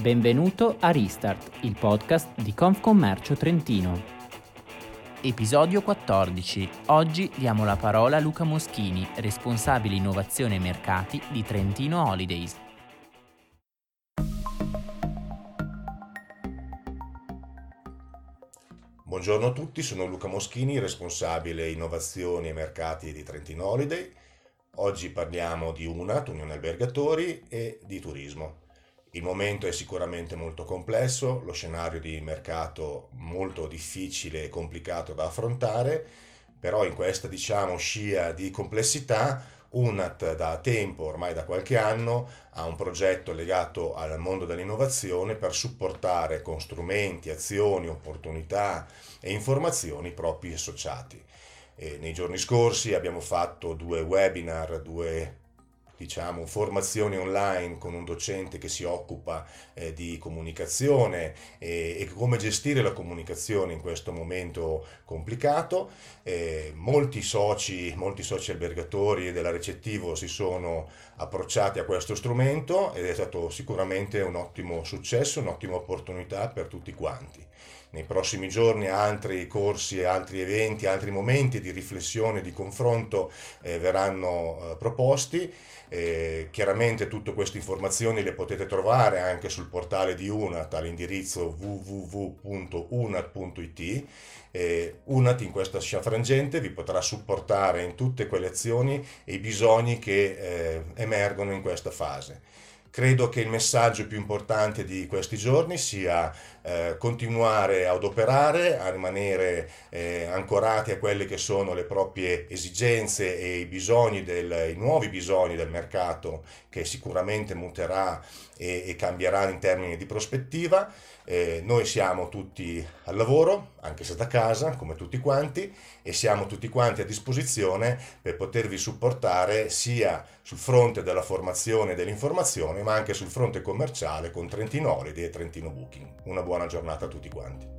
Benvenuto a Restart, il podcast di Confcommercio Trentino. Episodio 14. Oggi diamo la parola a Luca Moschini, responsabile innovazione e mercati di Trentino Holidays. Buongiorno a tutti, sono Luca Moschini, responsabile innovazioni e mercati di Trentino Holiday. Oggi parliamo di UNAT, Unione Albergatori, e di turismo. Il momento è sicuramente molto complesso, lo scenario di mercato molto difficile e complicato da affrontare, però in questa diciamo scia di complessità UNAT da tempo, ormai da qualche anno, ha un progetto legato al mondo dell'innovazione per supportare con strumenti, azioni, opportunità e informazioni i propri associati. E nei giorni scorsi abbiamo fatto due webinar, due diciamo, formazioni online con un docente che si occupa eh, di comunicazione e, e, come gestire la comunicazione in questo momento complicato. Eh, molti soci, molti soci albergatori della Recettivo si sono approcciati a questo strumento ed è stato sicuramente un ottimo successo, un'ottima opportunità per tutti quanti. Nei prossimi giorni altri corsi, altri eventi, altri momenti di riflessione, di confronto eh, verranno eh, proposti. Eh, chiaramente tutte queste informazioni le potete trovare anche sul portale di UNAT all'indirizzo www.unat.it. Eh, UNAT in questa frangente vi potrà supportare in tutte quelle azioni e i bisogni che eh, emergono in questa fase. Credo che il messaggio più importante di questi giorni sia eh, continuare ad operare, a rimanere eh, ancorati a quelle che sono le proprie esigenze e i bisogni del, i nuovi bisogni del mercato che sicuramente muterà e, e cambierà in termini di prospettiva. Eh, noi siamo tutti al lavoro, anche se da casa, come tutti quanti, e siamo tutti quanti a disposizione per potervi supportare sia sul fronte della formazione e dell'informazione, ma anche sul fronte commerciale con Trentino Holiday e Trentino Booking. Una buona giornata a tutti quanti.